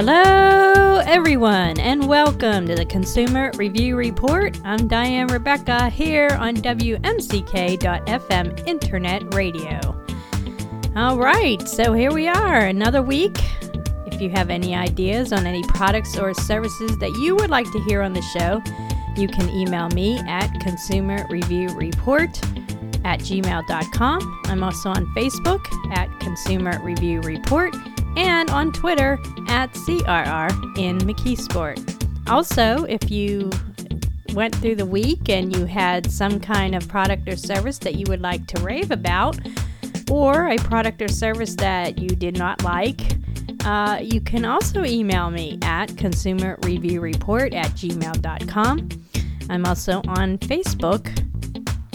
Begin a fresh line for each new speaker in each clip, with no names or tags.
Hello, everyone, and welcome to the Consumer Review Report. I'm Diane Rebecca here on WMCK.FM Internet Radio. All right, so here we are, another week. If you have any ideas on any products or services that you would like to hear on the show, you can email me at consumerreviewreport Review Report at gmail.com. I'm also on Facebook at Consumer Review Report and on Twitter at CRR in McKeesport. Also, if you went through the week and you had some kind of product or service that you would like to rave about, or a product or service that you did not like, uh, you can also email me at consumerreviewreport at gmail.com. I'm also on Facebook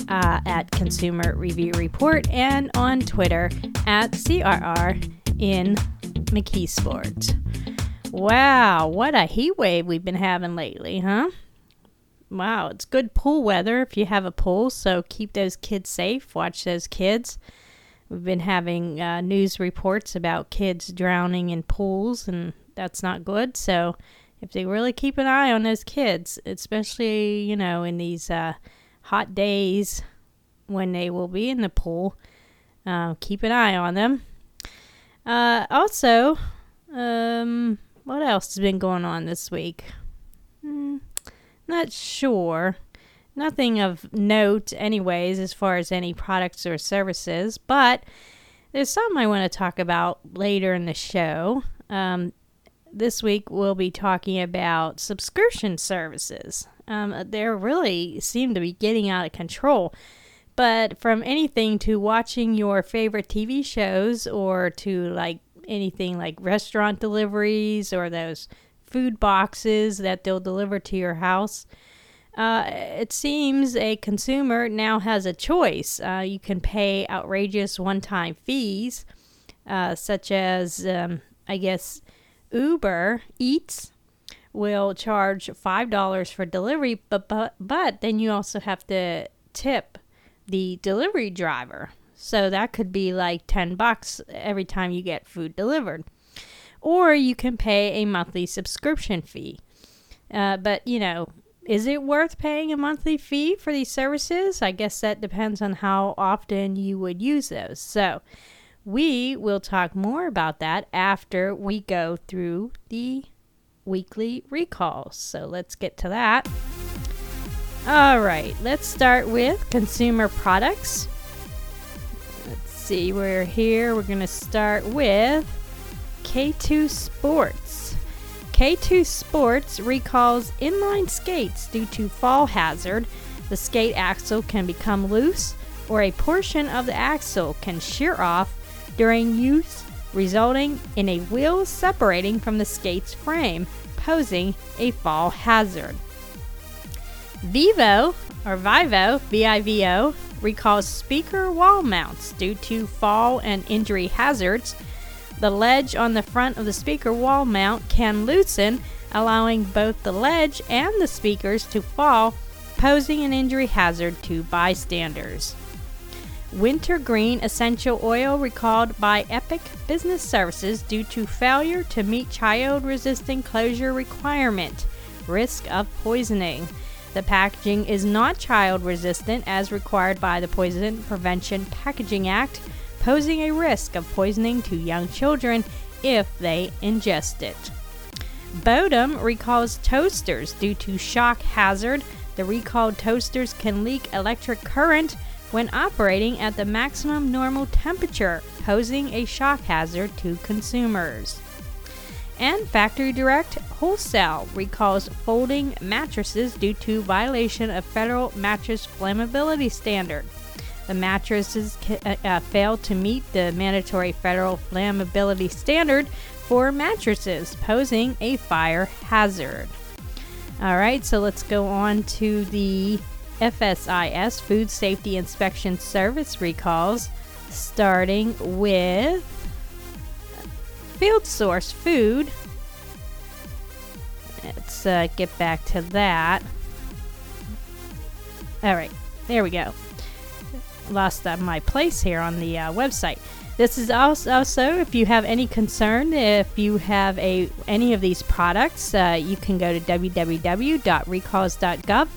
uh, at Consumer Review Report and on Twitter at CRR in McKeesport. Wow, what a heat wave we've been having lately, huh? Wow, it's good pool weather if you have a pool, so keep those kids safe, watch those kids. We've been having uh, news reports about kids drowning in pools, and that's not good. So, if they really keep an eye on those kids, especially, you know, in these uh, hot days when they will be in the pool, uh, keep an eye on them. Uh, also, um, what else has been going on this week? Mm, not sure. Nothing of note, anyways, as far as any products or services, but there's something I want to talk about later in the show. Um, this week we'll be talking about subscription services. Um, they really seem to be getting out of control. But from anything to watching your favorite TV shows or to like anything like restaurant deliveries or those food boxes that they'll deliver to your house, uh, it seems a consumer now has a choice. Uh, you can pay outrageous one time fees, uh, such as, um, I guess, Uber Eats will charge $5 for delivery, but, but, but then you also have to tip the delivery driver. So that could be like 10 bucks every time you get food delivered. Or you can pay a monthly subscription fee. Uh, but, you know, is it worth paying a monthly fee for these services? I guess that depends on how often you would use those. So, we will talk more about that after we go through the weekly recalls. So, let's get to that. All right, let's start with consumer products. Let's see, we're here. We're going to start with K2 Sports. K2 Sports recalls inline skates due to fall hazard. The skate axle can become loose, or a portion of the axle can shear off during use, resulting in a wheel separating from the skate's frame, posing a fall hazard. Vivo, or Vivo, V-I-V-O, recalls speaker wall mounts due to fall and injury hazards. The ledge on the front of the speaker wall mount can loosen, allowing both the ledge and the speakers to fall, posing an injury hazard to bystanders. Wintergreen essential oil recalled by Epic Business Services due to failure to meet child resistant closure requirement, risk of poisoning. The packaging is not child resistant as required by the Poison Prevention Packaging Act, posing a risk of poisoning to young children if they ingest it. Bodum recalls toasters due to shock hazard. The recalled toasters can leak electric current when operating at the maximum normal temperature, posing a shock hazard to consumers. And Factory Direct Wholesale recalls folding mattresses due to violation of federal mattress flammability standard. The mattresses uh, uh, failed to meet the mandatory federal flammability standard for mattresses, posing a fire hazard. All right, so let's go on to the FSIS Food Safety Inspection Service recalls, starting with Field Source Food. Let's uh, get back to that. All right, there we go. lost uh, my place here on the uh, website. This is also, if you have any concern, if you have a any of these products, uh, you can go to www.recalls.gov,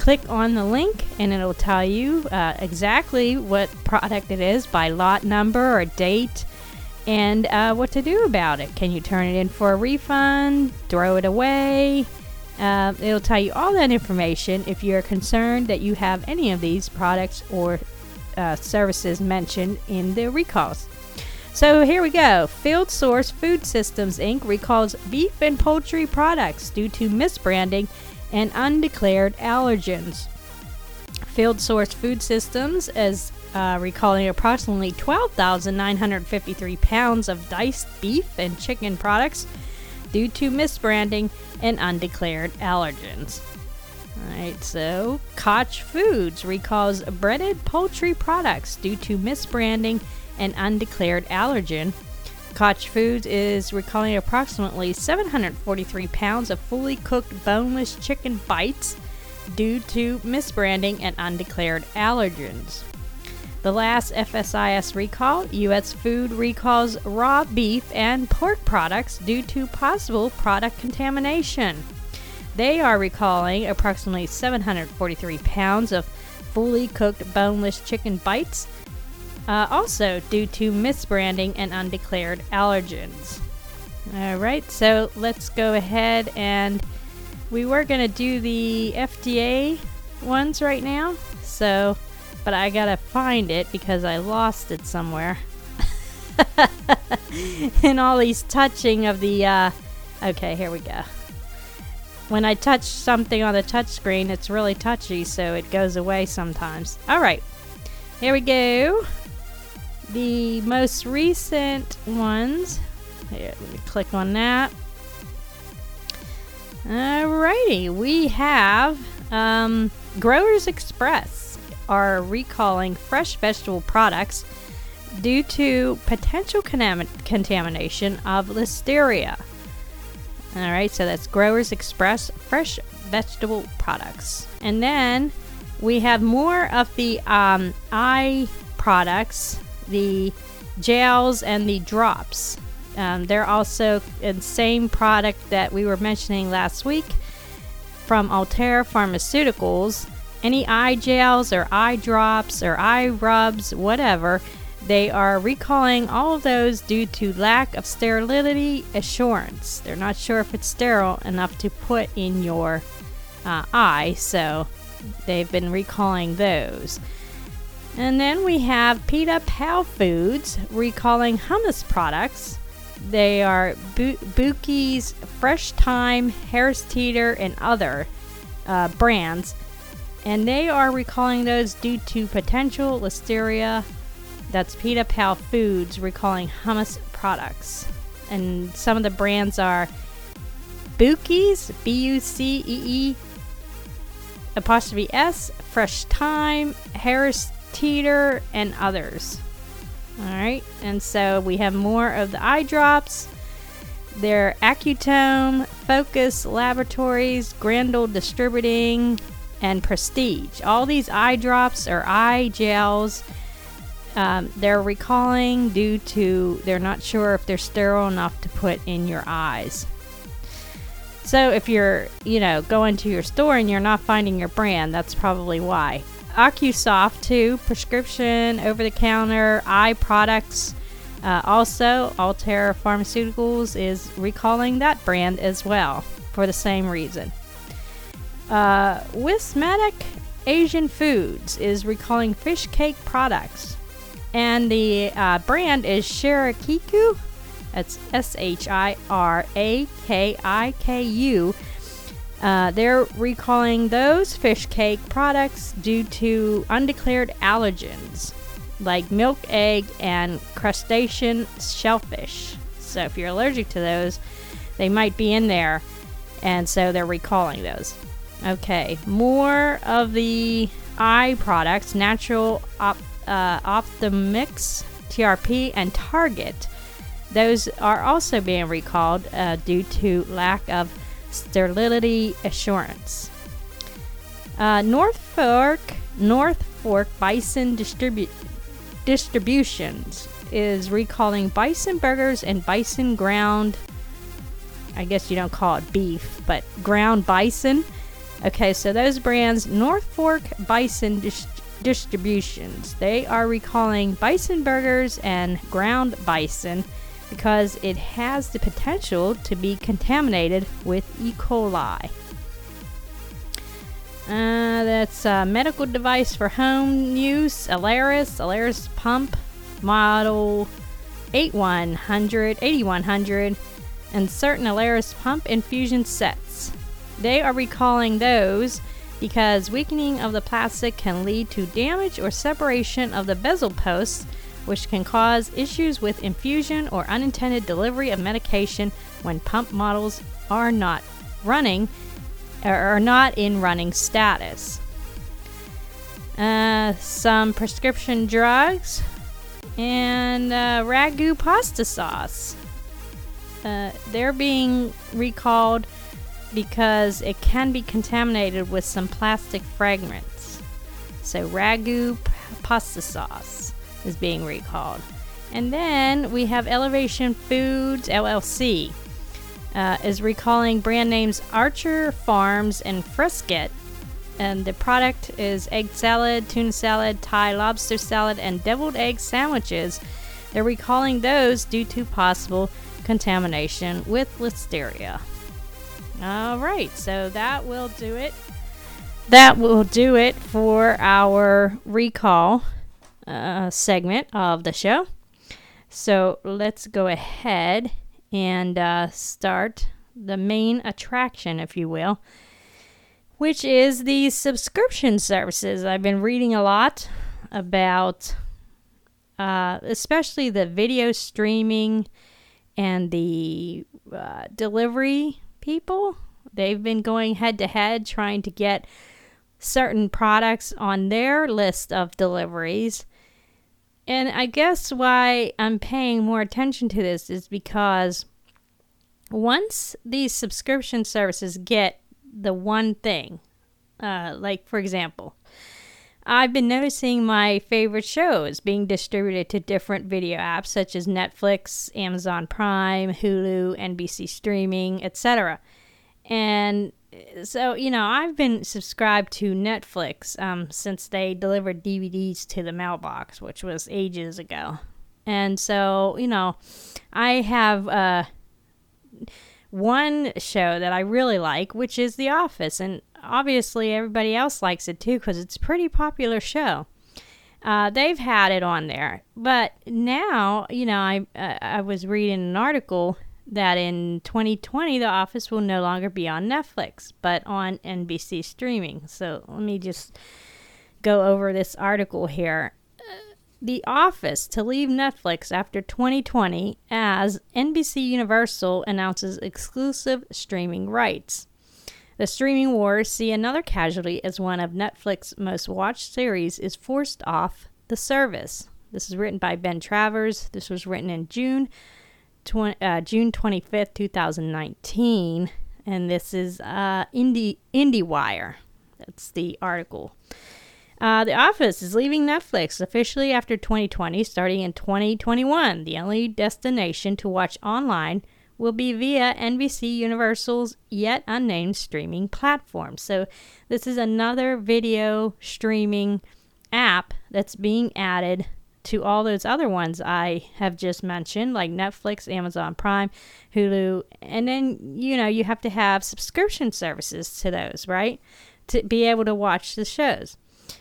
click on the link, and it'll tell you uh, exactly what product it is by lot number or date, and uh, what to do about it. Can you turn it in for a refund? Throw it away? Uh, it'll tell you all that information if you're concerned that you have any of these products or uh, services mentioned in the recalls. So here we go. Field Source Food Systems Inc. recalls beef and poultry products due to misbranding and undeclared allergens. Field Source Food Systems is uh, recalling approximately 12,953 pounds of diced beef and chicken products due to misbranding and undeclared allergens. Alright, so Koch Foods recalls breaded poultry products due to misbranding and undeclared allergen. Koch Foods is recalling approximately 743 pounds of fully cooked boneless chicken bites due to misbranding and undeclared allergens. The last FSIS recall, U.S. Food recalls raw beef and pork products due to possible product contamination. They are recalling approximately 743 pounds of fully cooked boneless chicken bites, uh, also due to misbranding and undeclared allergens. All right, so let's go ahead and we were going to do the FDA ones right now. So, but I got to find it because I lost it somewhere. In all these touching of the uh okay, here we go when I touch something on the touchscreen, it's really touchy, so it goes away sometimes. Alright, here we go. The most recent ones. Here, let me click on that. Alrighty, we have um, Growers Express are recalling fresh vegetable products due to potential contamination of listeria. All right, so that's Growers Express fresh vegetable products. And then we have more of the um, eye products, the gels and the drops. Um, they're also the same product that we were mentioning last week from Altaire Pharmaceuticals. Any eye gels or eye drops or eye rubs, whatever, they are recalling all of those due to lack of sterility assurance. They're not sure if it's sterile enough to put in your uh, eye, so they've been recalling those. And then we have Pita Pal Foods recalling hummus products. They are Bu- Buc-ee's Fresh Thyme, Harris Teeter, and other uh, brands. And they are recalling those due to potential listeria that's Pita Pal Foods recalling hummus products. And some of the brands are Buc-ee's, B U C E E apostrophe S, Fresh Thyme, Harris Teeter, and others. Alright, and so we have more of the eye drops. They're Accutome, Focus Laboratories, Grandel Distributing, and Prestige. All these eye drops or eye gels um, they're recalling due to they're not sure if they're sterile enough to put in your eyes. So if you're, you know, going to your store and you're not finding your brand, that's probably why. OcuSoft too, prescription, over-the-counter eye products. Uh, also, Altaire Pharmaceuticals is recalling that brand as well for the same reason. Uh, Wismettac Asian Foods is recalling fish cake products. And the uh, brand is Shirakiku. That's S H I R A K I K U. Uh, they're recalling those fish cake products due to undeclared allergens like milk, egg, and crustacean shellfish. So if you're allergic to those, they might be in there, and so they're recalling those. Okay, more of the eye products, natural op- uh, Optimix, TRP, and Target. Those are also being recalled uh, due to lack of sterility assurance. Uh, Norfolk North Fork Bison Distribu- Distributions is recalling bison burgers and bison ground. I guess you don't call it beef, but ground bison. Okay, so those brands, North Fork Bison Dis- Distributions, they are recalling bison burgers and ground bison because it has the potential to be contaminated with E. coli. Uh, that's a medical device for home use, Alaris, Alaris pump, model 8100, 8100, and certain Alaris pump infusion sets. They are recalling those because weakening of the plastic can lead to damage or separation of the bezel posts, which can cause issues with infusion or unintended delivery of medication when pump models are not running or are not in running status. Uh, some prescription drugs and uh, ragu pasta sauce. Uh, they're being recalled because it can be contaminated with some plastic fragments. So, ragu pasta sauce is being recalled. And then we have Elevation Foods LLC uh, is recalling brand names Archer Farms and Fresket. And the product is egg salad, tuna salad, Thai lobster salad, and deviled egg sandwiches. They're recalling those due to possible contamination with listeria. All right, so that will do it. That will do it for our recall uh, segment of the show. So let's go ahead and uh, start the main attraction, if you will, which is the subscription services. I've been reading a lot about, uh, especially the video streaming and the uh, delivery people. They've been going head to head trying to get certain products on their list of deliveries and I guess why I'm paying more attention to this is because once these subscription services get the one thing, uh, like for example, I've been noticing my favorite shows being distributed to different video apps such as Netflix, Amazon Prime, Hulu, NBC Streaming, etc. And so you know i've been subscribed to netflix um, since they delivered dvds to the mailbox which was ages ago and so you know i have uh, one show that i really like which is the office and obviously everybody else likes it too because it's a pretty popular show uh, they've had it on there but now you know i uh, i was reading an article that in 2020 The Office will no longer be on Netflix, but on NBC streaming. So let me just go over this article here. the Office to leave Netflix after 2020 as NBC Universal announces exclusive streaming rights. The streaming wars see another casualty as one of Netflix's most watched series is forced off the service. This is written by Ben Travers. This was written in June 20, uh, June 25th, 2019. And this is uh, Indie, IndieWire. That's the article. Uh, the Office is leaving Netflix officially after 2020, starting in 2021. The only destination to watch online will be via NBC Universal's yet unnamed streaming platform. So, this is another video streaming app that's being added to all those other ones I have just mentioned, like Netflix, Amazon Prime, Hulu, and then, you know, you have to have subscription services to those, right? To be able to watch the shows.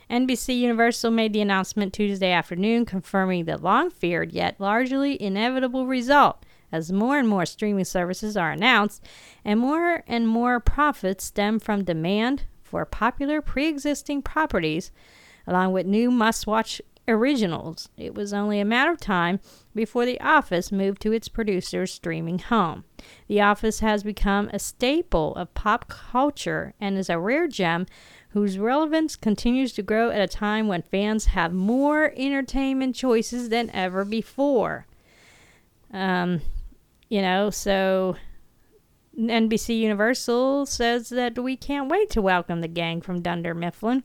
NBC Universal made the announcement Tuesday afternoon, confirming the long feared yet largely inevitable result as more and more streaming services are announced and more and more profits stem from demand for popular pre existing properties, along with new must watch originals. It was only a matter of time before The Office moved to its producer's streaming home. The Office has become a staple of pop culture and is a rare gem whose relevance continues to grow at a time when fans have more entertainment choices than ever before. Um, you know, so NBC Universal says that we can't wait to welcome the gang from Dunder Mifflin.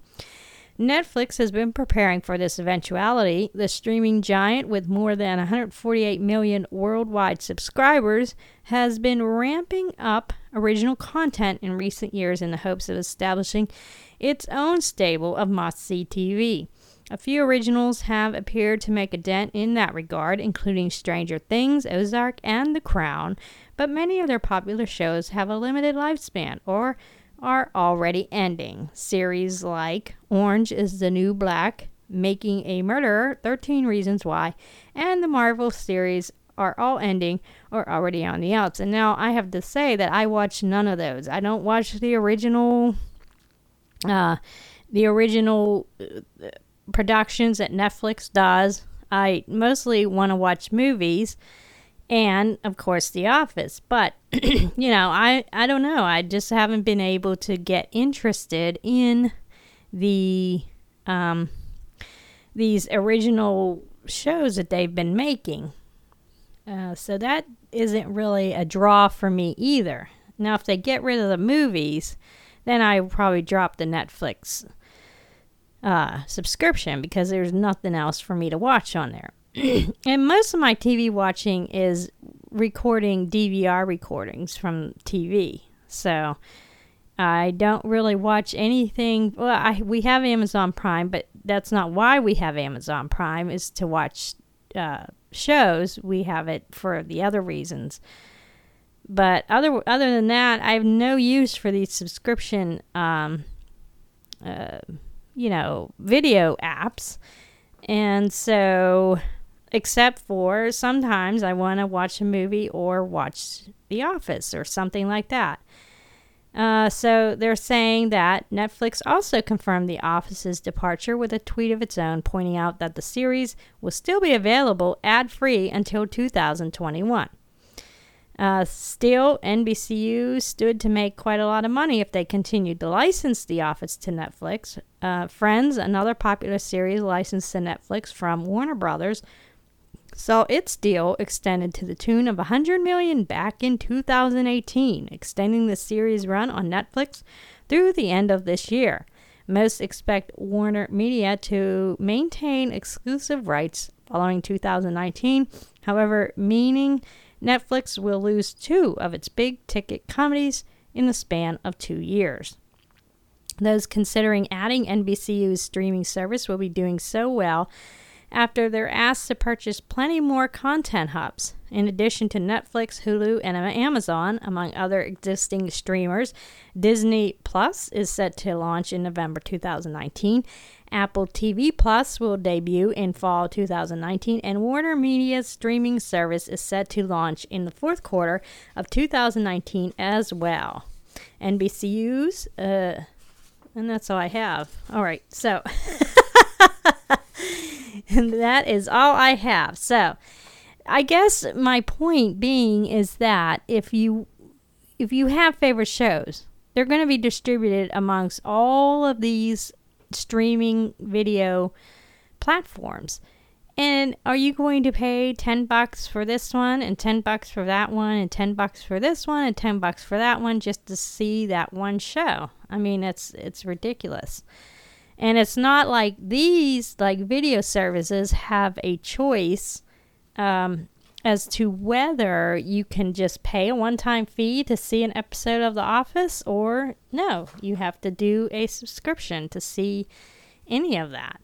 Netflix has been preparing for this eventuality. The streaming giant, with more than 148 million worldwide subscribers, has been ramping up original content in recent years in the hopes of establishing its own stable of must see TV. A few originals have appeared to make a dent in that regard, including Stranger Things, Ozark, and The Crown, but many of their popular shows have a limited lifespan or are already ending. Series like Orange is the New Black, Making a Murderer, 13 Reasons Why, and the Marvel series are all ending or already on the outs. And now I have to say that I watch none of those. I don't watch the original uh the original uh, productions that Netflix does. I mostly want to watch movies and of course The Office. But you know, I I don't know. I just haven't been able to get interested in the um these original shows that they've been making. Uh, so that isn't really a draw for me either. Now, if they get rid of the movies, then I probably drop the Netflix uh, subscription because there's nothing else for me to watch on there. and most of my TV watching is recording DVR recordings from TV. So I don't really watch anything. Well, I, we have Amazon Prime, but that's not why we have Amazon Prime, is to watch uh, shows. We have it for the other reasons. But other other than that, I have no use for these subscription, um, uh, you know, video apps. And so except for sometimes I want to watch a movie or watch The Office or something like that. Uh, so they're saying that Netflix also confirmed The Office's departure with a tweet of its own, pointing out that the series will still be available ad free until 2021. Uh, still, NBCU stood to make quite a lot of money if they continued to license The Office to Netflix. Uh, Friends, another popular series licensed to Netflix from Warner Brothers, saw its deal extended to the tune of 100 million back in 2018, extending the series run on Netflix through the end of this year. Most expect Warner Media to maintain exclusive rights following 2019, however, meaning Netflix will lose two of its big ticket comedies in the span of two years. Those considering adding NBCU's streaming service will be doing so well after they're asked to purchase plenty more content hubs. In addition to Netflix, Hulu, and Amazon, among other existing streamers, Disney Plus is set to launch in November 2019. Apple TV Plus will debut in fall 2019, and Warner Media's streaming service is set to launch in the fourth quarter of 2019 as well. NBCU's, uh, and that's all I have. All right, so. and that is all I have. So, I guess my point being is that if you if you have favorite shows, they're going to be distributed amongst all of these streaming video platforms. And are you going to pay 10 bucks for this one and 10 bucks for that one and 10 bucks for this one and 10 bucks for that one just to see that one show? I mean, it's it's ridiculous. And it's not like these like video services have a choice um, as to whether you can just pay a one-time fee to see an episode of The Office or no, you have to do a subscription to see any of that.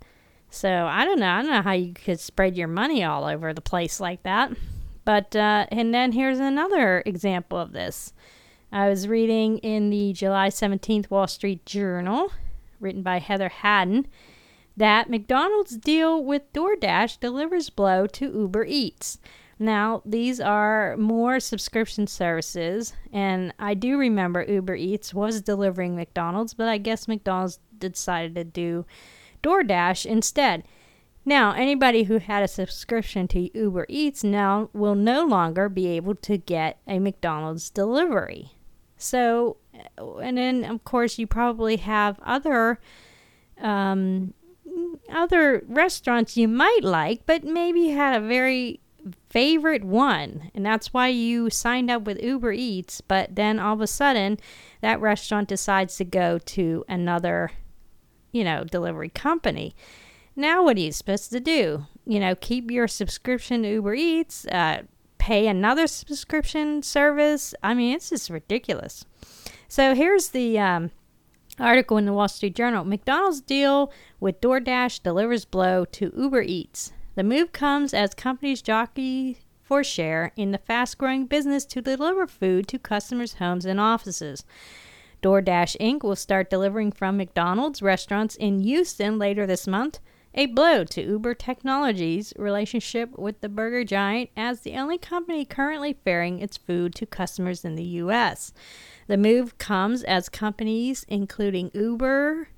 So I don't know. I don't know how you could spread your money all over the place like that. But uh, and then here's another example of this. I was reading in the July 17th Wall Street Journal written by Heather Haddon, that McDonald's deal with DoorDash delivers blow to Uber Eats. Now, these are more subscription services, and I do remember Uber Eats was delivering McDonald's, but I guess McDonald's decided to do DoorDash instead. Now, anybody who had a subscription to Uber Eats now will no longer be able to get a McDonald's delivery. So, and then of course you probably have other um, other restaurants you might like, but maybe you had a very favorite one, and that's why you signed up with Uber Eats. But then all of a sudden, that restaurant decides to go to another you know, delivery company. Now, what are you supposed to do? You know, keep your subscription to Uber Eats, uh, pay another subscription service. I mean, it's just ridiculous. So here's the um, article in the Wall Street Journal McDonald's deal with DoorDash delivers blow to Uber Eats. The move comes as companies jockey for share in the fast growing business to deliver food to customers' homes and offices. DoorDash Inc. will start delivering from McDonald's restaurants in Houston later this month, a blow to Uber Technologies' relationship with the burger giant as the only company currently ferrying its food to customers in the U.S. The move comes as companies including Uber,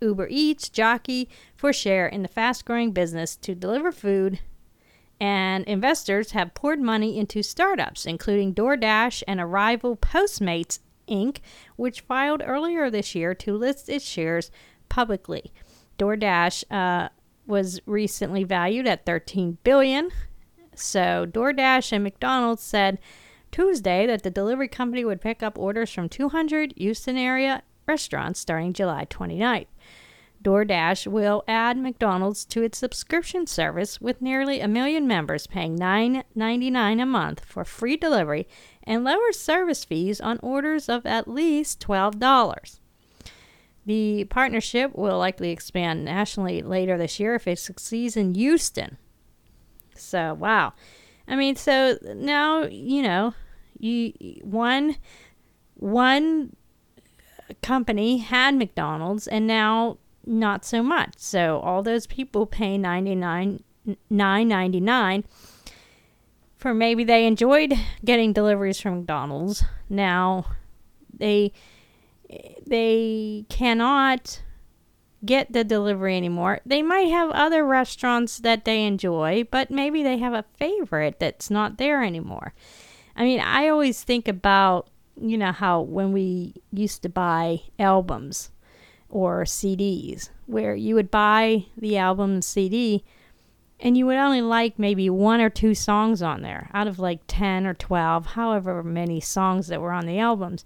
Uber Eats, Jockey for share in the fast growing business to deliver food, and investors have poured money into startups, including DoorDash and a rival Postmates Inc., which filed earlier this year to list its shares publicly. DoorDash uh, was recently valued at 13 billion. So DoorDash and McDonald's said Tuesday that the delivery company would pick up orders from 200 Houston area restaurants starting July 29th. DoorDash will add McDonald's to its subscription service with nearly a million members paying $9.99 a month for free delivery and lower service fees on orders of at least $12. The partnership will likely expand nationally later this year if it succeeds in Houston. So, wow. I mean, so now, you know, you one one company had McDonald's and now not so much. So all those people pay 99 9.99 for maybe they enjoyed getting deliveries from McDonald's. Now they they cannot get the delivery anymore. They might have other restaurants that they enjoy, but maybe they have a favorite that's not there anymore. I mean, I always think about, you know, how when we used to buy albums or CDs, where you would buy the album and CD and you would only like maybe one or two songs on there out of like 10 or 12, however many songs that were on the albums.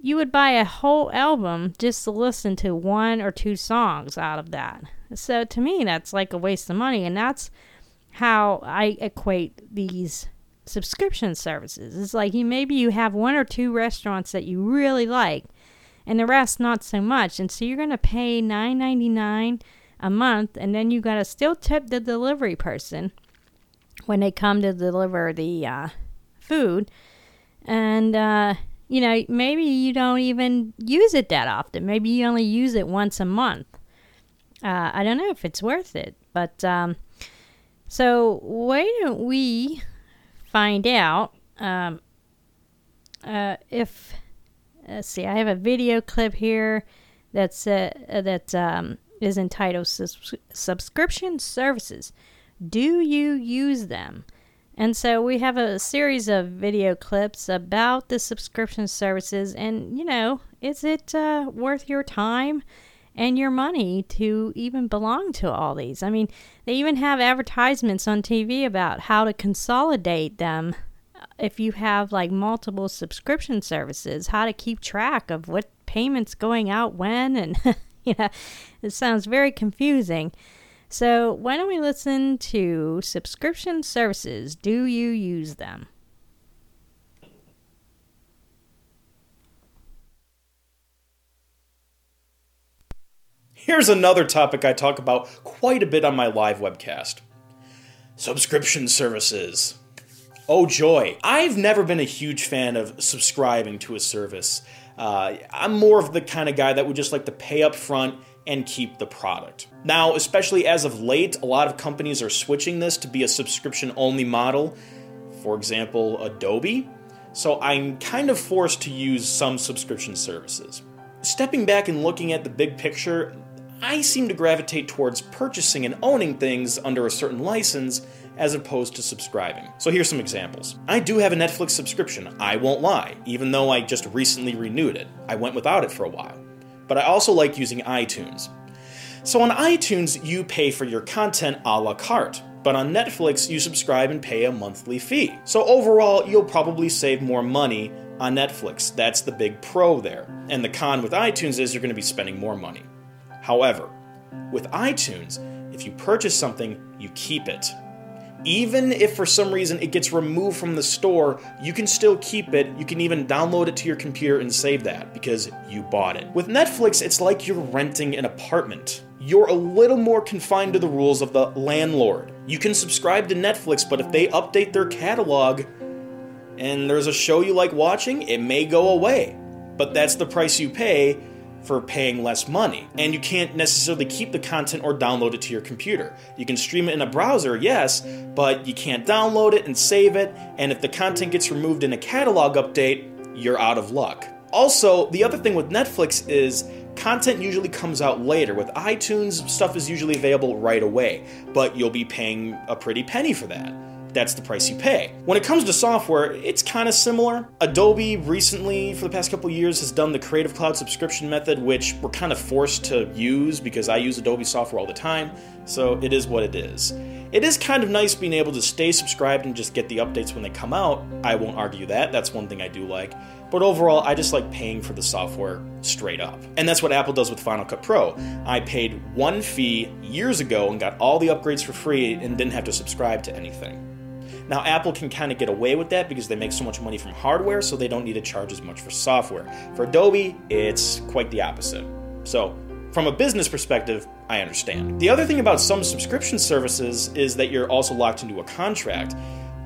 You would buy a whole album just to listen to one or two songs out of that. So to me, that's like a waste of money. And that's how I equate these subscription services. It's like you maybe you have one or two restaurants that you really like and the rest not so much. And so you're going to pay $9.99 a month and then you got to still tip the delivery person when they come to deliver the uh, food. And uh, you know, maybe you don't even use it that often. Maybe you only use it once a month. Uh, I don't know if it's worth it, but um, so why don't we find out um, uh, if let's see i have a video clip here that's uh, that um, is entitled subscription services. Do you use them? And so we have a series of video clips about the subscription services and you know is it uh, worth your time and your money to even belong to all these. I mean, they even have advertisements on TV about how to consolidate them uh, if you have like multiple subscription services, how to keep track of what payments going out when and you know, it sounds very confusing. So, why don't we listen to subscription services? Do you use them?
Here's another topic I talk about quite a bit on my live webcast subscription services. Oh, joy. I've never been a huge fan of subscribing to a service. Uh, I'm more of the kind of guy that would just like to pay up front and keep the product. Now, especially as of late, a lot of companies are switching this to be a subscription only model. For example, Adobe. So I'm kind of forced to use some subscription services. Stepping back and looking at the big picture, I seem to gravitate towards purchasing and owning things under a certain license as opposed to subscribing. So here's some examples. I do have a Netflix subscription, I won't lie, even though I just recently renewed it. I went without it for a while. But I also like using iTunes. So on iTunes, you pay for your content a la carte. But on Netflix, you subscribe and pay a monthly fee. So overall, you'll probably save more money on Netflix. That's the big pro there. And the con with iTunes is you're going to be spending more money. However, with iTunes, if you purchase something, you keep it. Even if for some reason it gets removed from the store, you can still keep it. You can even download it to your computer and save that because you bought it. With Netflix, it's like you're renting an apartment. You're a little more confined to the rules of the landlord. You can subscribe to Netflix, but if they update their catalog and there's a show you like watching, it may go away. But that's the price you pay for paying less money. And you can't necessarily keep the content or download it to your computer. You can stream it in a browser, yes, but you can't download it and save it. And if the content gets removed in a catalog update, you're out of luck. Also, the other thing with Netflix is content usually comes out later. With iTunes, stuff is usually available right away, but you'll be paying a pretty penny for that that's the price you pay. When it comes to software, it's kind of similar. Adobe recently, for the past couple years, has done the Creative Cloud subscription method, which we're kind of forced to use because I use Adobe software all the time, so it is what it is. It is kind of nice being able to stay subscribed and just get the updates when they come out. I won't argue that, that's one thing I do like. But overall, I just like paying for the software straight up. And that's what Apple does with Final Cut Pro. I paid one fee years ago and got all the upgrades for free and didn't have to subscribe to anything. Now, Apple can kind of get away with that because they make so much money from hardware, so they don't need to charge as much for software. For Adobe, it's quite the opposite. So, from a business perspective, I understand. The other thing about some subscription services is that you're also locked into a contract.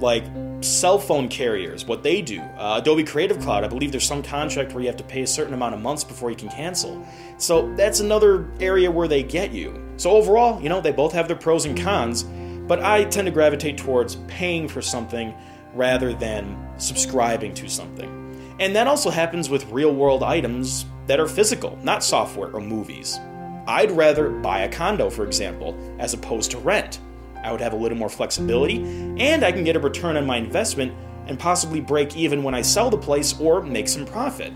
Like cell phone carriers, what they do. Uh, Adobe Creative Cloud, I believe there's some contract where you have to pay a certain amount of months before you can cancel. So that's another area where they get you. So overall, you know, they both have their pros and cons but I tend to gravitate towards paying for something rather than subscribing to something. And that also happens with real world items that are physical, not software or movies. I'd rather buy a condo, for example, as opposed to rent. I would have a little more flexibility, and I can get a return on my investment and possibly break even when I sell the place or make some profit.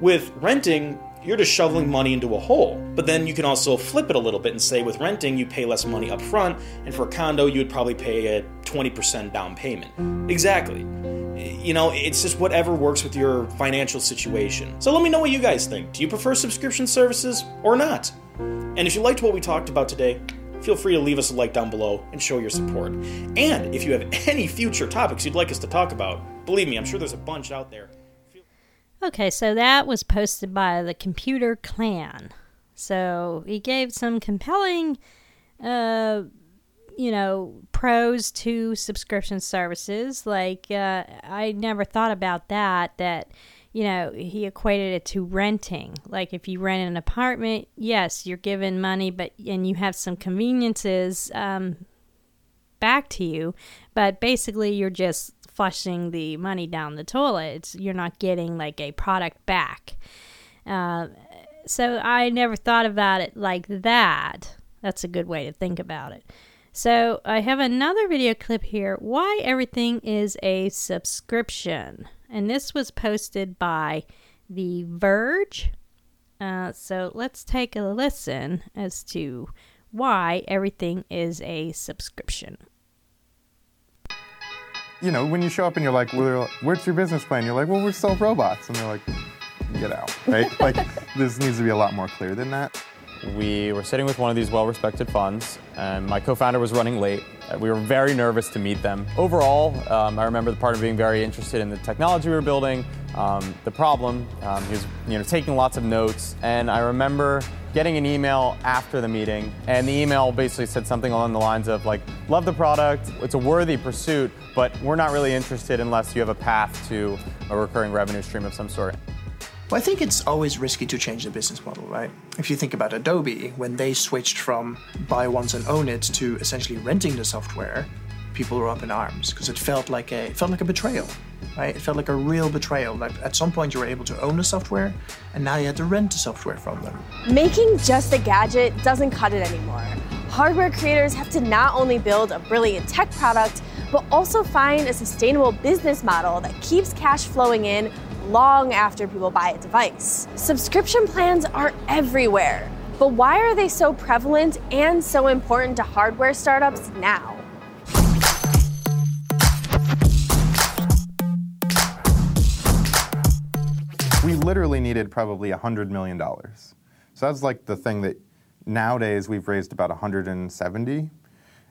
With renting, you're just shoveling money into a hole. But then you can also flip it a little bit and say with renting, you pay less money up front, and for a condo, you would probably pay a 20% down payment. Exactly. You know, it's just whatever works with your financial situation. So let me know what you guys think. Do you prefer subscription services or not? And if you liked what we talked about today, feel free to leave us a like down below and show your support. And if you have any future topics you'd like us to talk about, believe me, I'm sure there's a bunch out there.
Okay, so that was posted by the Computer Clan. So he gave some compelling, uh, you know, pros to subscription services. Like, uh, I never thought about that, that, you know, he equated it to renting. Like, if you rent an apartment, yes, you're given money, but, and you have some conveniences um, back to you, but basically you're just flushing the money down the toilet. You're not getting like a product back. Uh, so I never thought about it like that. That's a good way to think about it. So I have another video clip here why everything is a subscription. And this was posted by The Verge. Uh, so let's take a listen as to why everything is a subscription
you know, when you show up and you're like, well, where's your business plan? You're like, well, we sell robots. And they're like, get out, right? like, this needs to be a lot more clear than that.
We were sitting with one of these well respected funds, and my co founder was running late. Uh, we were very nervous to meet them. Overall, um, I remember the partner being very interested in the technology we were building, um, the problem. Um, he was you know, taking lots of notes, and I remember getting an email after the meeting, and the email basically said something along the lines of like, "Love the product, it's a worthy pursuit, but we're not really interested unless you have a path to a recurring revenue stream of some sort."
Well, I think it's always risky to change the business model, right? If you think about Adobe, when they switched from buy once and own it to essentially renting the software, people were up in arms because it felt like a it felt like a betrayal, right? It felt like a real betrayal. Like at some point you were able to own the software, and now you had to rent the software from them.
Making just a gadget doesn't cut it anymore. Hardware creators have to not only build a brilliant tech product, but also find a sustainable business model that keeps cash flowing in long after people buy a device. Subscription plans are everywhere. But why are they so prevalent and so important to hardware startups now?
we literally needed probably $100 million. So that's like the thing that nowadays we've raised about 170,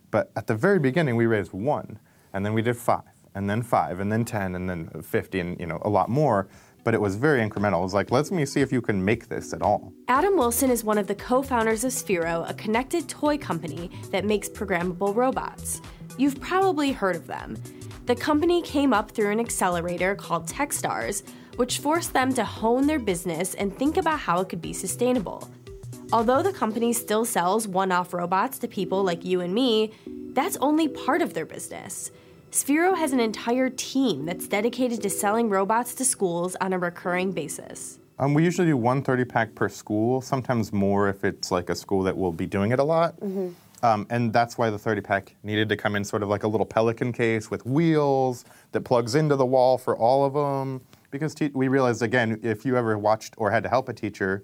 but at the very beginning we raised one, and then we did five, and then five, and then 10, and then 50, and you know a lot more. But it was very incremental. It was like, let's me see if you can make this at all.
Adam Wilson is one of the co founders of Sphero, a connected toy company that makes programmable robots. You've probably heard of them. The company came up through an accelerator called Techstars, which forced them to hone their business and think about how it could be sustainable. Although the company still sells one off robots to people like you and me, that's only part of their business. Sphero has an entire team that's dedicated to selling robots to schools on a recurring basis.
Um, we usually do one 30 pack per school, sometimes more if it's like a school that will be doing it a lot.
Mm-hmm.
Um, and that's why the 30 pack needed to come in sort of like a little Pelican case with wheels that plugs into the wall for all of them. Because te- we realized, again, if you ever watched or had to help a teacher,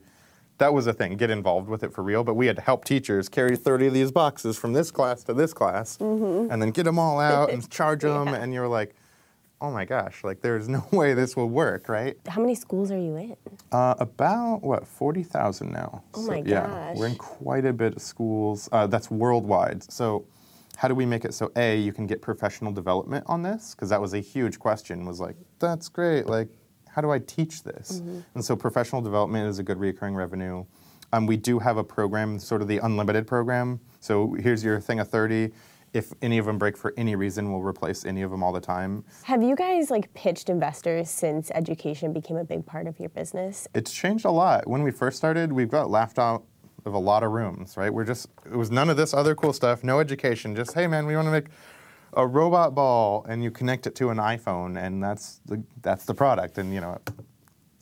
that was a thing, get involved with it for real. But we had to help teachers carry 30 of these boxes from this class to this class and then get them all out and charge them. And you're like, oh my gosh, like there's no way this will work, right?
How many schools are you in?
Uh, about what forty thousand now.
Oh my gosh.
Yeah, we're in quite a bit of schools. Uh, that's worldwide. So, how do we make it so a you can get professional development on this? Because that was a huge question. Was like, that's great. Like, how do I teach this?
Mm-hmm.
And so, professional development is a good recurring revenue. Um, we do have a program, sort of the unlimited program. So here's your thing of thirty. If any of them break for any reason, we'll replace any of them all the time.
Have you guys like pitched investors since education became a big part of your business?
It's changed a lot. When we first started, we got laughed out of a lot of rooms, right? We're just, it was none of this other cool stuff, no education, just, hey man, we want to make a robot ball and you connect it to an iPhone and that's the, that's the product. And, you know,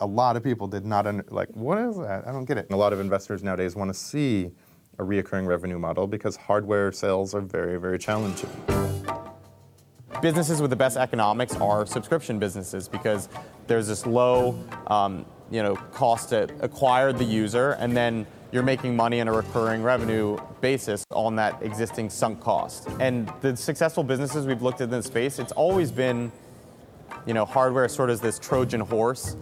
a lot of people did not, under, like, what is that? I don't get it. And a lot of investors nowadays want to see a reoccurring revenue model because hardware sales are very, very challenging.
businesses with the best economics are subscription businesses because there's this low um, you know cost to acquire the user and then you're making money on a recurring revenue basis on that existing sunk cost and the successful businesses we've looked at in the space it's always been you know hardware sort of this trojan horse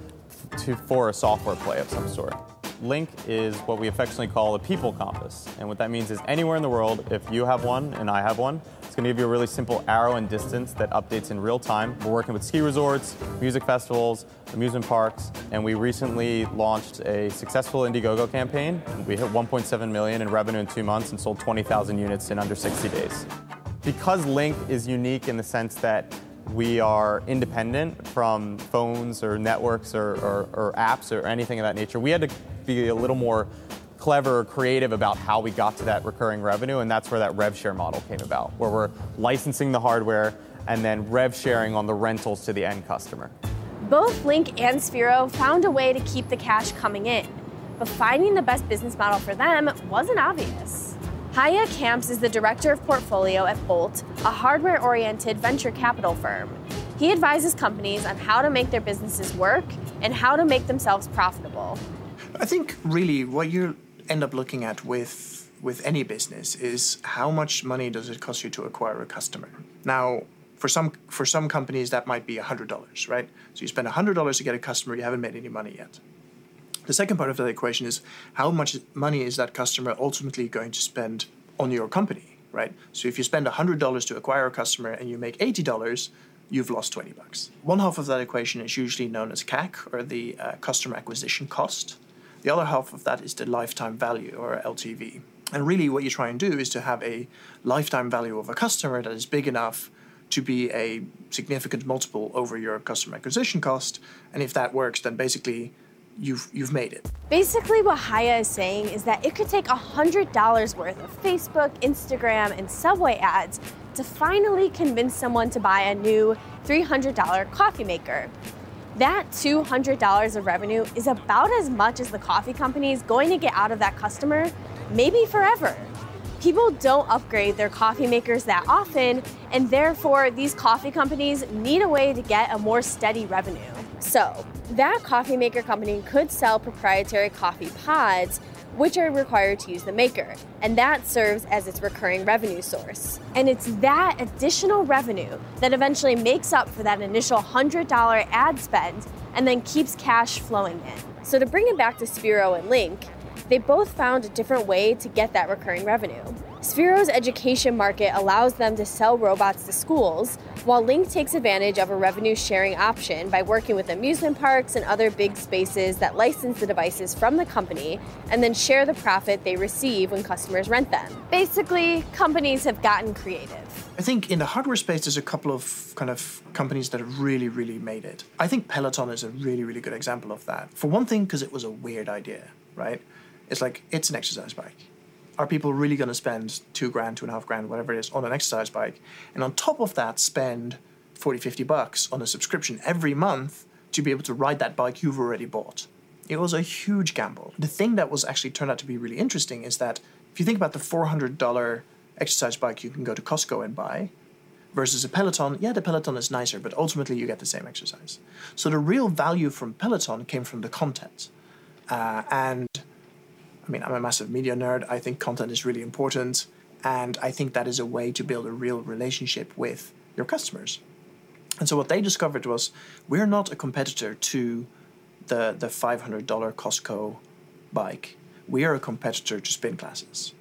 to, for a software play of some sort Lynq is what we affectionately call a people compass. And what that means is anywhere in the world, if you have one and I have one, it's going to give you a really simple arrow and distance that updates in real time. We're working with ski resorts, music festivals, amusement parks, and we recently launched a successful Indiegogo campaign. We hit 1.7 million in revenue in two months and sold 20,000 units in under 60 days. Because Lynq is unique in the sense that we are independent from phones or networks or, or, or apps or anything of that nature. We had to be a little more clever or creative about how we got to that recurring revenue, and that's where that rev share model came about, where we're licensing the hardware and then rev sharing on the rentals to the end customer.
Both Lynq and Sphero found a way to keep the cash coming in, but finding the best business model for them wasn't obvious. Haya Camps is the director of portfolio at Bolt, a hardware oriented venture capital firm. He advises companies on how to make their businesses work and how to make themselves profitable.
I think really what you end up looking at with with any business is how much money does it cost you to acquire a customer. Now, for some for some companies that might be hundred dollars, right? So you spend hundred dollars to get a customer, you haven't made any money yet. The second part of that equation is how much money is that customer ultimately going to spend on your company, right? So if you spend hundred dollars to acquire a customer and you make eighty dollars, you've lost 20 bucks. One half of that equation is usually known as CAC or the uh, customer acquisition cost. The other half of that is the lifetime value or LTV. And really, what you try and do is to have a lifetime value of a customer that is big enough to be a significant multiple over your customer acquisition cost. And if that works, then basically you've you've made it.
Basically, what Haya is saying is that it could take $100 worth of Facebook, Instagram, and Subway ads to finally convince someone to buy a new $300 coffee maker. That $200 of revenue is about as much as the coffee company is going to get out of that customer, maybe forever. People don't upgrade their coffee makers that often, and therefore, these coffee companies need a way to get a more steady revenue. So, that coffee maker company could sell proprietary coffee pods, which are required to use the maker, and that serves as its recurring revenue source. And it's that additional revenue that eventually makes up for that initial $100 ad spend and then keeps cash flowing in. So, to bring it back to Sphero and Lynq, they both found a different way to get that recurring revenue. Sphero's education market allows them to sell robots to schools, while Lynq takes advantage of a revenue sharing option by working with amusement parks and other big spaces that license the devices from the company and then share the profit they receive when customers rent them. Basically, companies have gotten creative.
I think in the hardware space, there's a couple of kind of companies that have really, really made it. I think Peloton is a really, really good example of that. For one thing, because it was a weird idea, right? It's like, it's an exercise bike are people really going to spend two grand, two and a half grand, whatever it is, on an exercise bike? And on top of that, spend 40, 50 bucks on a subscription every month to be able to ride that bike you've already bought. It was a huge gamble. The thing that was actually turned out to be really interesting is that if you think about the $400 exercise bike you can go to Costco and buy versus a Peloton, yeah, the Peloton is nicer, but ultimately you get the same exercise. So the real value from Peloton came from the content. Uh, and I mean, I'm a massive media nerd. I think content is really important. And I think that is a way to build a real relationship with your customers. And so what they discovered was we're not a competitor to the, the $500 Costco bike. We are a competitor to spin classes,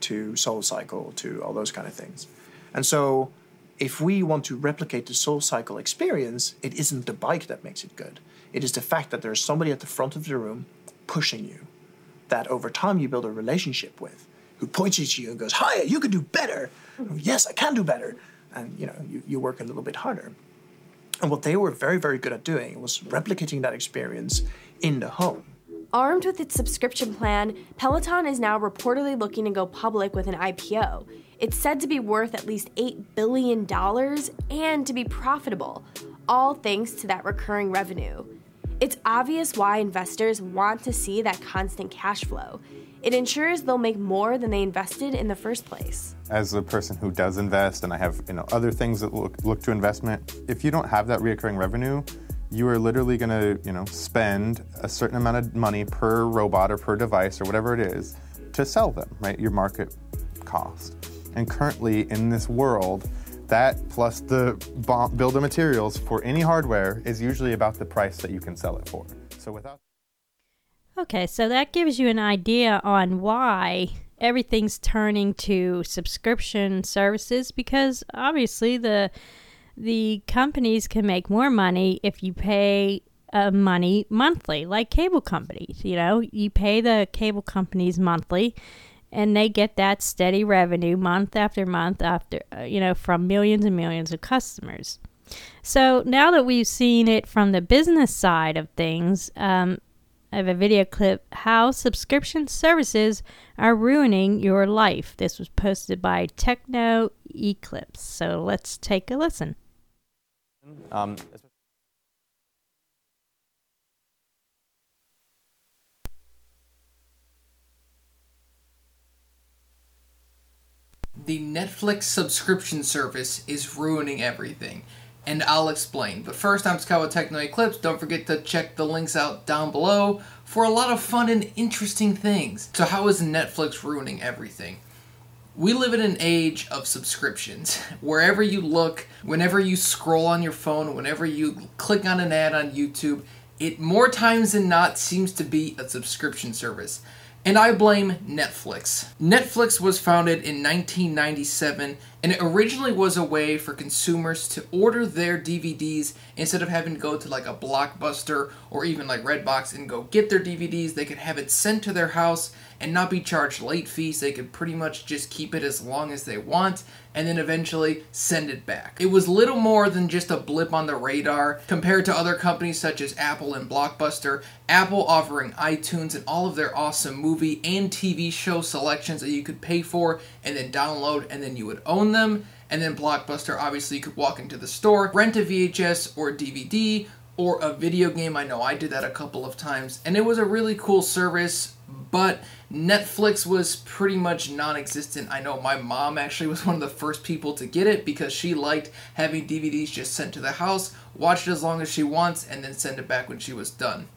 to Soul Cycle, to all those kind of things. And so if we want to replicate the Soul Cycle experience, it isn't the bike that makes it good. It is the fact that there's somebody at the front of the room pushing you, that over time you build a relationship with, who points at you and goes, "Hi, you can do better." yes, I can do better, and you know you, you work a little bit harder. And what they were very very good at doing was replicating that experience in the home.
Armed with its subscription plan, Peloton is now reportedly looking to go public with an IPO. It's said to be worth at least $8 billion and to be profitable, all thanks to that recurring revenue. It's obvious why investors want to see that constant cash flow. It ensures they'll make more than they invested in the first place.
As a person who does invest, and I have you know other things that look, look to investment, if you don't have that reoccurring revenue, you are literally going to you know spend a certain amount of money per robot or per device or whatever it is to sell them, right? Your market cost. And currently in this world, that plus the build of materials for any hardware is usually about the price that you can sell it for. So without
Okay, so that gives you an idea on why everything's turning to subscription services because obviously the the companies can make more money if you pay uh, money monthly, like cable companies. You know, you pay the cable companies monthly, and they get that steady revenue month after month after uh, you know from millions and millions of customers. So now that we've seen it from the business side of things um, i have a video clip how subscription services are ruining your life. This was posted by techno eclipse. So let's take a listen. Um,
the Netflix subscription service is ruining everything. And I'll explain. But first, I'm Scott with Techno Eclipse. Don't forget to check the links out down below for a lot of fun and interesting things. So, how is Netflix ruining everything? We live in an age of subscriptions. Wherever you look, whenever you scroll on your phone, whenever you click on an ad on YouTube, it more times than not seems to be a subscription service. And I blame Netflix. Netflix was founded in 1997 and it originally was a way for consumers to order their DVDs instead of having to go to like a Blockbuster or even like Redbox and go get their DVDs. They could have it sent to their house and not be charged late fees. They could pretty much just keep it as long as they want and then eventually send it back. It was little more than just a blip on the radar compared to other companies such as Apple and Blockbuster. Apple offering iTunes and all of their awesome movie and TV show selections that you could pay for and then download and then you would own them. And then Blockbuster, obviously, you could walk into the store, rent a VHS or DVD or a video game. I know I did that a couple of times, and it was a really cool service, but Netflix was pretty much non existent. I know my mom actually was one of the first people to get it because she liked having DVDs just sent to the house, watch it as long as she wants, and then send it back when she was done.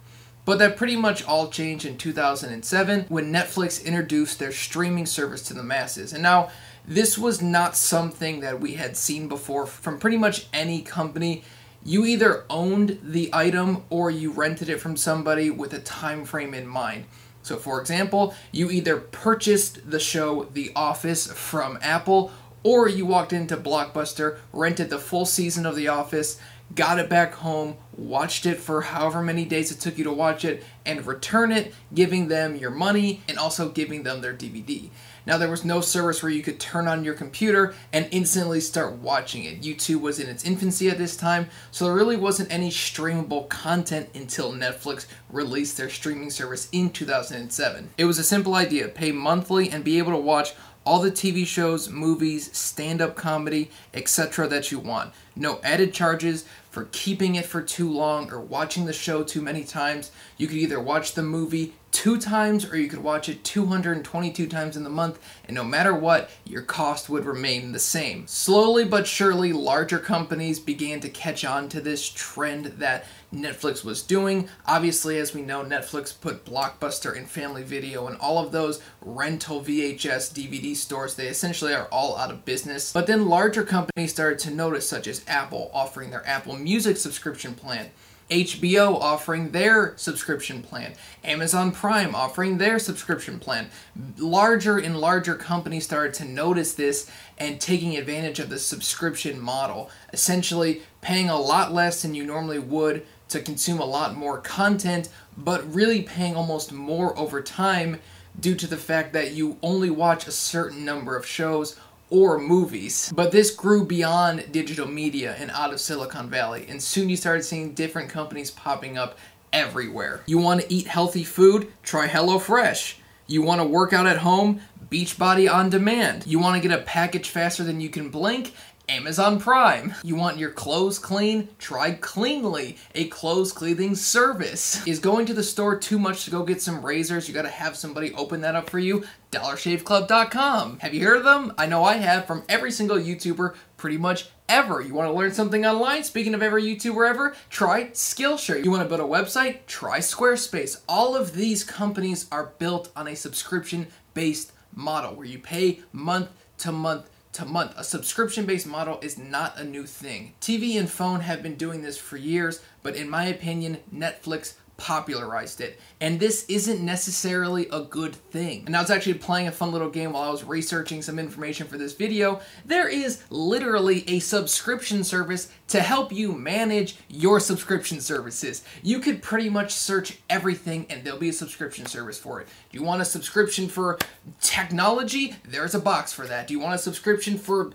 But that pretty much all changed in 2007 when Netflix introduced their streaming service to the masses. And now, this was not something that we had seen before from pretty much any company. You either owned the item or you rented it from somebody with a time frame in mind. So, for example, you either purchased the show The Office from Apple, or you walked into Blockbuster, rented the full season of The Office, got it back home, watched it for however many days it took you to watch it, and return it, giving them your money and also giving them their DVD. Now, there was no service where you could turn on your computer and instantly start watching it. YouTube was in its infancy at this time, so there really wasn't any streamable content until Netflix released their streaming service in 2007. It was a simple idea pay monthly and be able to watch all the TV shows, movies, stand up comedy, etc. that you want. No added charges for keeping it for too long or watching the show too many times. You could either watch the movie two times or you could watch it 222 times in the month, and no matter what, your cost would remain the same. Slowly but surely, larger companies began to catch on to this trend that Netflix was doing. Obviously, as we know, Netflix put Blockbuster and Family Video and all of those rental VHS DVD stores. They essentially are all out of business. But then larger companies started to notice, such as Apple offering their Apple Music subscription plan. HBO offering their subscription plan, Amazon Prime offering their subscription plan. Larger and larger companies started to notice this and taking advantage of the subscription model, essentially paying a lot less than you normally would to consume a lot more content, but really paying almost more over time due to the fact that you only watch a certain number of shows or movies. But this grew beyond digital media and out of Silicon Valley, and soon you started seeing different companies popping up everywhere. You want to eat healthy food? Try HelloFresh. You want to work out at home? Beachbody on demand. You want to get a package faster than you can blink? Amazon Prime. You want your clothes clean? Try Cleanly, a clothes cleaning service. Is going to the store too much to go get some razors? You gotta have somebody open that up for you? DollarShaveClub.com. Have you heard of them? I know I have from every single YouTuber pretty much ever. You want to learn something online? Speaking of every YouTuber ever, try Skillshare. You want to build a website? Try Squarespace. All of these companies are built on a subscription based model where you pay month to month to month. A subscription based model is not a new thing. TV and phone have been doing this for years, but in my opinion, Netflix popularized it. And this isn't necessarily a good thing. And I was actually playing a fun little game while I was researching some information for this video. There is literally a subscription service to help you manage your subscription services. You could pretty much search everything and there'll be a subscription service for it. Do you want a subscription for technology? There's a box for that. Do you want a subscription for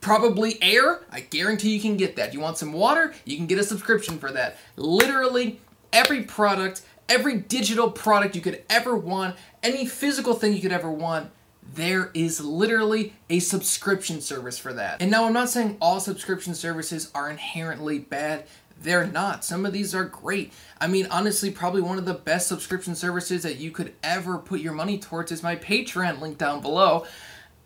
probably air? I guarantee you can get that. Do you want some water? You can get a subscription for that. Literally every product, every digital product you could ever want, any physical thing you could ever want, there is literally a subscription service for that. And now I'm not saying all subscription services are inherently bad. They're not. Some of these are great. I mean, honestly, probably one of the best subscription services that you could ever put your money towards is my Patreon link down below.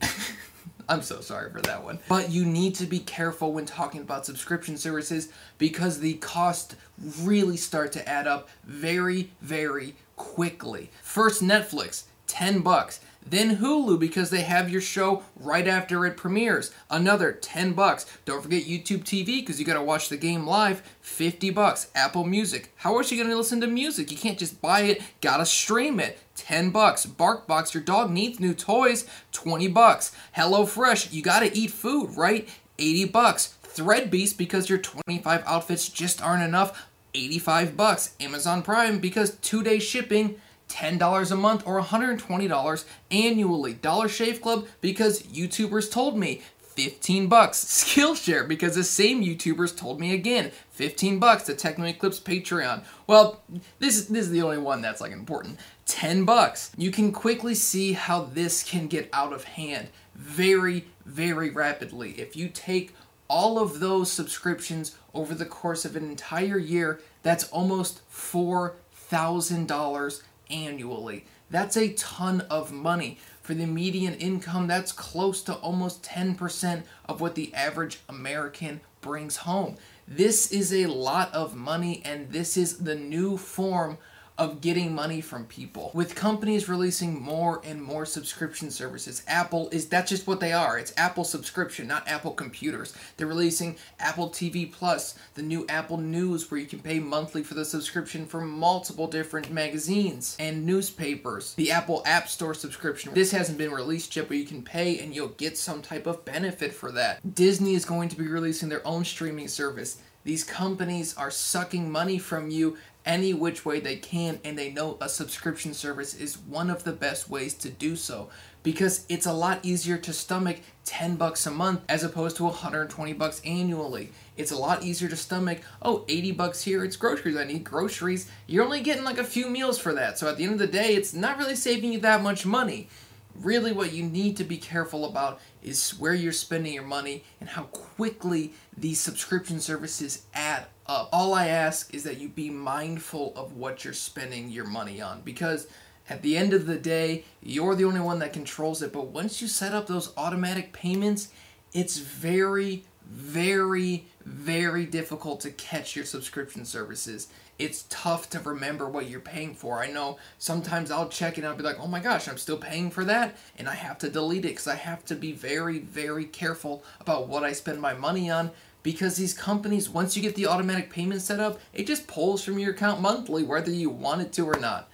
I'm so sorry for that one. But you need to be careful when talking about subscription services because the costs really start to add up very, very quickly. First, Netflix, 10 bucks. Then Hulu because they have your show right after it premieres. Another 10 bucks. Don't forget YouTube TV because you got to watch the game live. 50 bucks. Apple Music. How are you going to listen to music? You can't just buy it, got to stream it. 10 bucks. BarkBox, your dog needs new toys. 20 bucks. HelloFresh, you got to eat food, right? 80 bucks. Threadbeast because your 25 outfits just aren't enough. 85 bucks. Amazon Prime because 2-day shipping $10 a month or $120 annually. Dollar Shave Club because YouTubers told me 15 bucks. Skillshare because the same YouTubers told me again 15 bucks to Techno Eclipse Patreon. Well, this this is the only one that's like important. 10 bucks. You can quickly see how this can get out of hand very very rapidly. If you take all of those subscriptions over the course of an entire year, that's almost $4,000 annually. That's a ton of money. For the median income, that's close to almost 10% of what the average American brings home. This is a lot of money, and this is the new form of getting money from people. With companies releasing more and more subscription services, Apple is that's just what they are. It's Apple subscription, not Apple computers. They're releasing Apple TV Plus, the new Apple News where you can pay monthly for the subscription for multiple different magazines and newspapers. The Apple App Store subscription. This hasn't been released yet, but you can pay and you'll get some type of benefit for that. Disney is going to be releasing their own streaming service. These companies are sucking money from you any which way they can, and they know a subscription service is one of the best ways to do so because it's a lot easier to stomach 10 bucks a month as opposed to 120 bucks annually. It's a lot easier to stomach, oh, 80 bucks here, it's groceries. I need groceries. You're only getting like a few meals for that. So at the end of the day, it's not really saving you that much money. Really, what you need to be careful about is where you're spending your money and how quickly these subscription services add up. All I ask is that you be mindful of what you're spending your money on because at the end of the day, you're the only one that controls it. But once you set up those automatic payments, it's very, very, very difficult to catch your subscription services. It's tough to remember what you're paying for. I know sometimes I'll check and I'll be like, oh my gosh, I'm still paying for that. And I have to delete it because I have to be very, very careful about what I spend my money on because these companies, once you get the automatic payment set up, it just pulls from your account monthly, whether you want it to or not.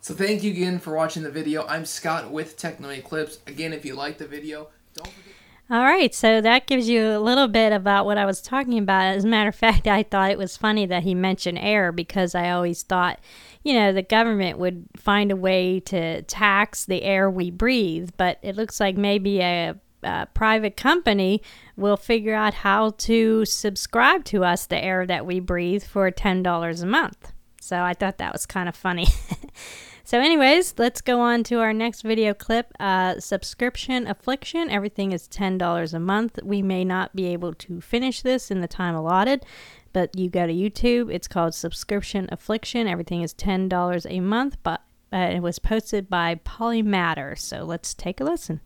So thank you again for watching the video. I'm Scott with Techno Eclipse. Again, if you like the video, don't forget.
All right, so that gives you a little bit about what I was talking about. As a matter of fact, I thought it was funny that he mentioned air because I always thought, you know, the government would find a way to tax the air we breathe, but it looks like maybe a, a private company will figure out how to subscribe to us the air that we breathe for $10 a month. So I thought that was kind of funny. So, anyways, let's go on to our next video clip. Uh, subscription affliction. Everything is $10 a month. We may not be able to finish this in the time allotted, but you go to YouTube. It's called Subscription Affliction. Everything is $10 a month, but uh, it was posted by Polymatter. So, let's take a listen.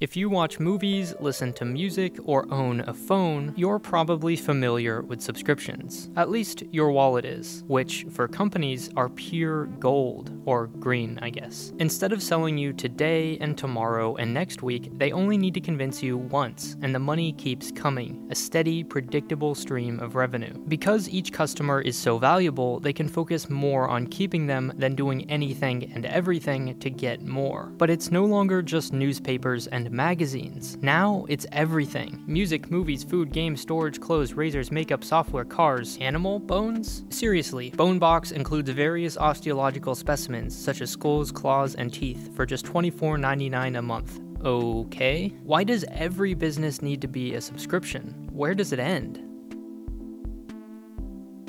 If you watch movies, listen to music, or own a phone, you're probably familiar with subscriptions. At least your wallet is, which for companies are pure gold, or green, I guess. Instead of selling you today and tomorrow and next week, they only need to convince you once, and the money keeps coming, a steady, predictable stream of revenue. Because each customer is so valuable, they can focus more on keeping them than doing anything and everything to get more. But it's no longer just newspapers and magazines. Now it's everything music, movies, food, games, storage, clothes, razors, makeup, software, cars, animal bones? Seriously, Bonebox includes various osteological specimens such as skulls, claws, and teeth for just $24.99 a month. Okay. Why does every business need to be a subscription? Where does it end?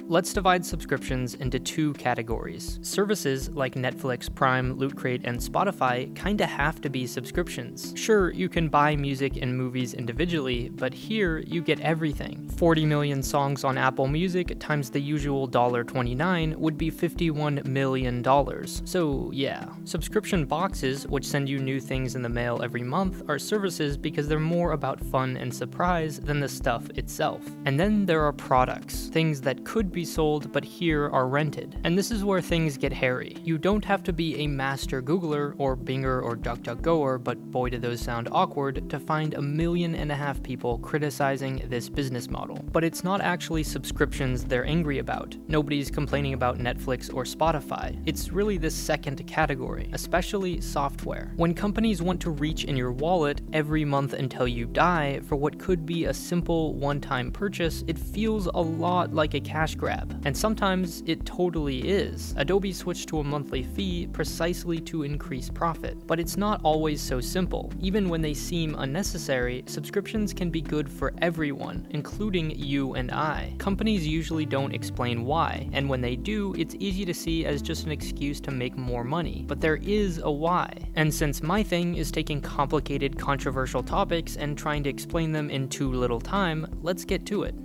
Let's divide subscriptions into two categories. Services like Netflix, Prime, Loot Crate, and Spotify kinda have to be subscriptions. Sure, you can buy music and movies individually, but here you get everything. 40 million songs on Apple Music times the usual $1.29 would be $51 million. So, yeah. Subscription boxes, which send you new things in the mail every month, are services because they're more about fun and surprise than the stuff itself. And then there are products, things that could be sold but here are rented. And this is where things get hairy. You don't have to be a master Googler or Binger or DuckDuckGoer, but boy do those sound awkward, to find a million and a half people criticizing this business model. But it's not actually subscriptions they're angry about. Nobody's complaining about Netflix or Spotify. It's really this second category, especially software. When companies want to reach in your wallet every month until you die for what could be a simple one time purchase, it feels a lot like a cash grab. And sometimes it totally is. Adobe switched to a monthly fee precisely to increase profit. But it's not always so simple. Even when they seem unnecessary, subscriptions can be good for everyone, including you and I. Companies usually don't explain why, and when they do, it's easy to see as just an excuse to make more money. But there is a why. And since my thing is taking complicated, controversial topics and trying to explain them in too little time, let's get to it.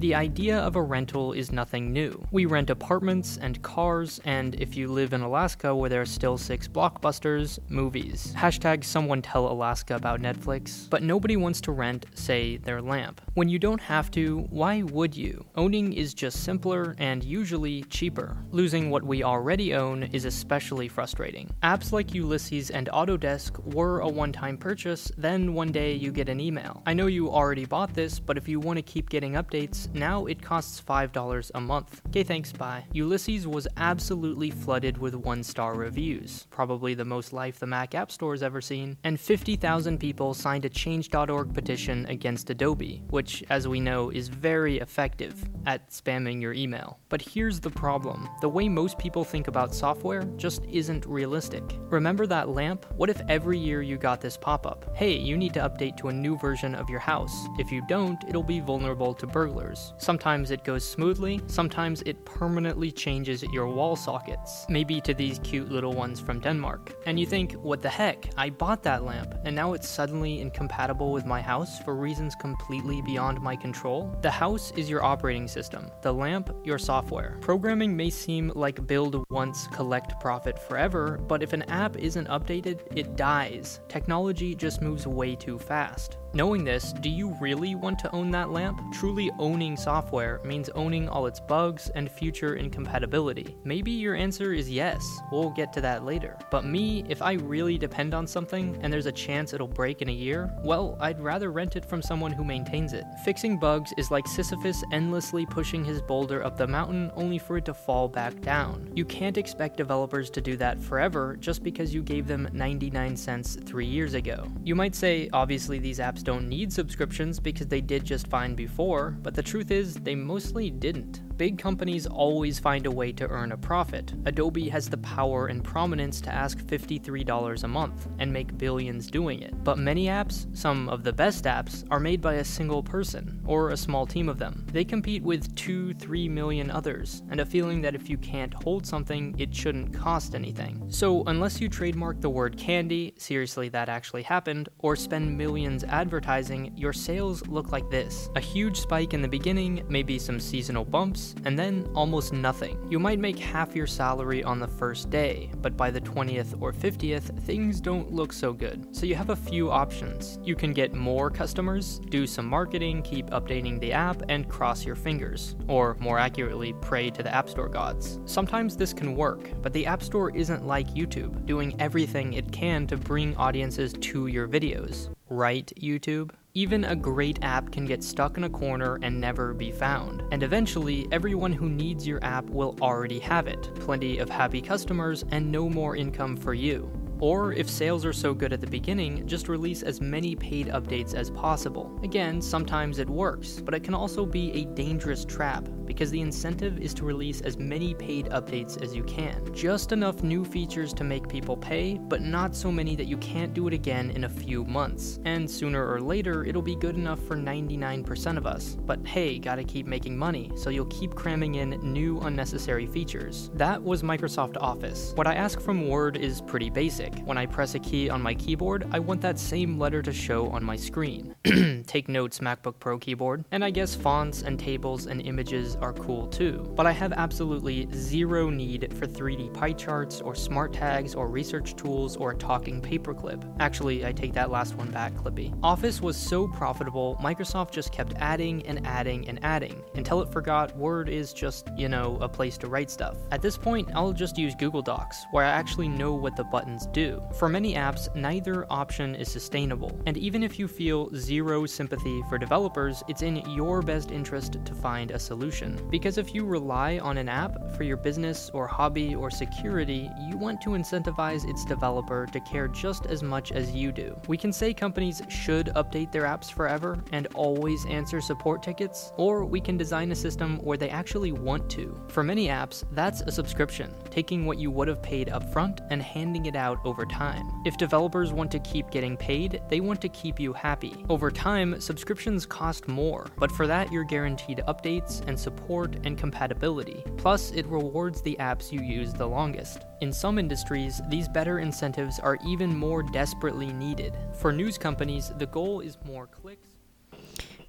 The idea of a rental is nothing new. We rent apartments and cars, and if you live in Alaska where there are still six blockbusters, movies. Hashtag someone tell Alaska about Netflix. But nobody wants to rent, say, their lamp. When you don't have to, why would you? Owning is just simpler and usually cheaper. Losing what we already own is especially frustrating. Apps like Ulysses and Autodesk were a one time purchase, then one day you get an email. I know you already bought this, but if you want to keep getting updates, now it costs $5 a month. Okay, thanks, bye. Ulysses was absolutely flooded with one star reviews, probably the most life the Mac App Store has ever seen, and 50,000 people signed a Change.org petition against Adobe, which, as we know, is very effective at spamming your email. But here's the problem the way most people think about software just isn't realistic. Remember that lamp? What if every year you got this pop up? Hey, you need to update to a new version of your house. If you don't, it'll be vulnerable to burglars. Sometimes it goes smoothly, sometimes it permanently changes your wall sockets, maybe to these cute little ones from Denmark. And you think, what the heck? I bought that lamp, and now it's suddenly incompatible with my house for reasons completely beyond my control? The house is your operating system, the lamp, your software. Programming may seem like build once, collect profit forever, but if an app isn't updated, it dies. Technology just moves way too fast. Knowing this, do you really want to own that lamp? Truly owning software means owning all its bugs and future incompatibility. Maybe your answer is yes, we'll get to that later. But me, if I really depend on something and there's a chance it'll break in a year, well, I'd rather rent it from someone who maintains it. Fixing bugs is like Sisyphus endlessly pushing his boulder up the mountain only for it to fall back down. You can't expect developers to do that forever just because you gave them 99 cents three years ago. You might say, obviously, these apps don't need subscriptions because they did just fine before, but the truth is, they mostly didn't. Big companies always find a way to earn a profit. Adobe has the power and prominence to ask $53 a month and make billions doing it. But many apps, some of the best apps, are made by a single person or a small team of them. They compete with 2 3 million others, and a feeling that if you can't hold something, it shouldn't cost anything. So, unless you trademark the word candy, seriously, that actually happened, or spend millions advertising, your sales look like this a huge spike in the beginning, maybe some seasonal bumps and then almost nothing. You might make half your salary on the first day, but by the 20th or 50th, things don't look so good. So you have a few options. You can get more customers, do some marketing, keep updating the app, and cross your fingers. Or more accurately, pray to the App Store gods. Sometimes this can work, but the App Store isn't like YouTube, doing everything it can to bring audiences to your videos. Right, YouTube? Even a great app can get stuck in a corner and never be found. And eventually, everyone who needs your app will already have it. Plenty of happy customers and no more income for you. Or if sales are so good at the beginning, just release as many paid updates as possible. Again, sometimes it works, but it can also be a dangerous trap because the incentive is to release as many paid updates as you can. Just enough new features to make people pay, but not so many that you can't do it again in a few months. And sooner or later, it'll be good enough for 99% of us. But hey, gotta keep making money, so you'll keep cramming in new unnecessary features. That was Microsoft Office. What I ask from Word is pretty basic music. When I press a key on my keyboard, I want that same letter to show on my screen. Take notes, MacBook Pro keyboard. And I guess fonts and tables and images are cool too. But I have absolutely zero need for 3D pie charts or smart tags or research tools or a talking paperclip. Actually, I take that last one back, Clippy. Office was so profitable, Microsoft just kept adding and adding and adding until it forgot Word is just, you know, a place to write stuff. At this point, I'll just use Google Docs, where I actually know what the buttons do do. For many apps, neither option is sustainable, and even if you feel zero sympathy for developers, it's in your best interest to find a solution. Because if you rely on an app for your business or hobby or security, you want to incentivize its developer to care just as much as you do. We can say companies should update their apps forever and always answer support tickets, or we can design a system where they actually want to. For many apps, that's a subscription, taking what you would have paid upfront and handing it out over time. If developers want to keep getting paid, they want to keep you happy. Over time, subscriptions cost more, but for that, you're guaranteed updates and support and compatibility. Plus, it rewards the apps you use the longest. In some industries, these better incentives are even more desperately needed. For news companies, the goal is more clicks.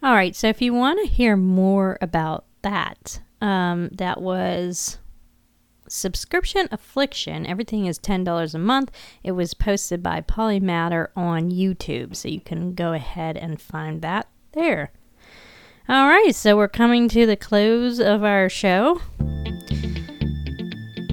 All right, so if you want to hear more about that, um, that was subscription affliction. Everything is $10 a month. It was posted by polymatter on youtube so you can go ahead and find that there. All right so we're coming to the close of our show.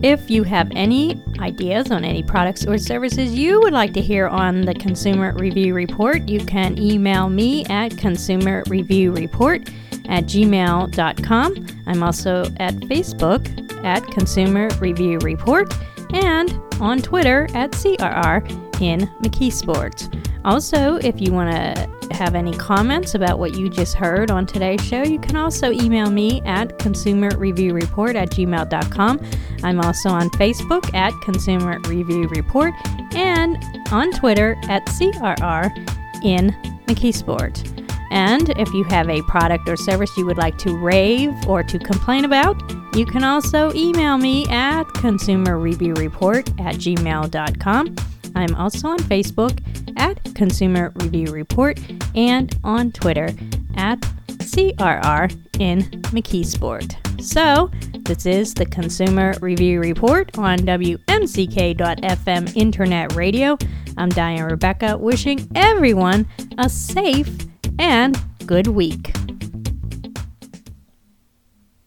If you have any ideas on any products or services you would like to hear on the Consumer Review Report, you can email me at consumerreviewreport at gmail.com. I'm also at Facebook at Consumer Review Report and on Twitter at CRR in McKee Sports. Also, if you want to have any comments about what you just heard on today's show, you can also email me at consumerreviewreport at gmail.com. I'm also on Facebook at Consumer Review Report and on Twitter at CRR in McKee Sport. And if you have a product or service you would like to rave or to complain about, you can also email me at consumerreviewreport at gmail.com. I'm also on Facebook at Consumer Review Report and on Twitter at CRR in McKee Sport. So, this is the Consumer Review Report on WMCK.FM Internet Radio. I'm Diane Rebecca, wishing everyone a safe and good week.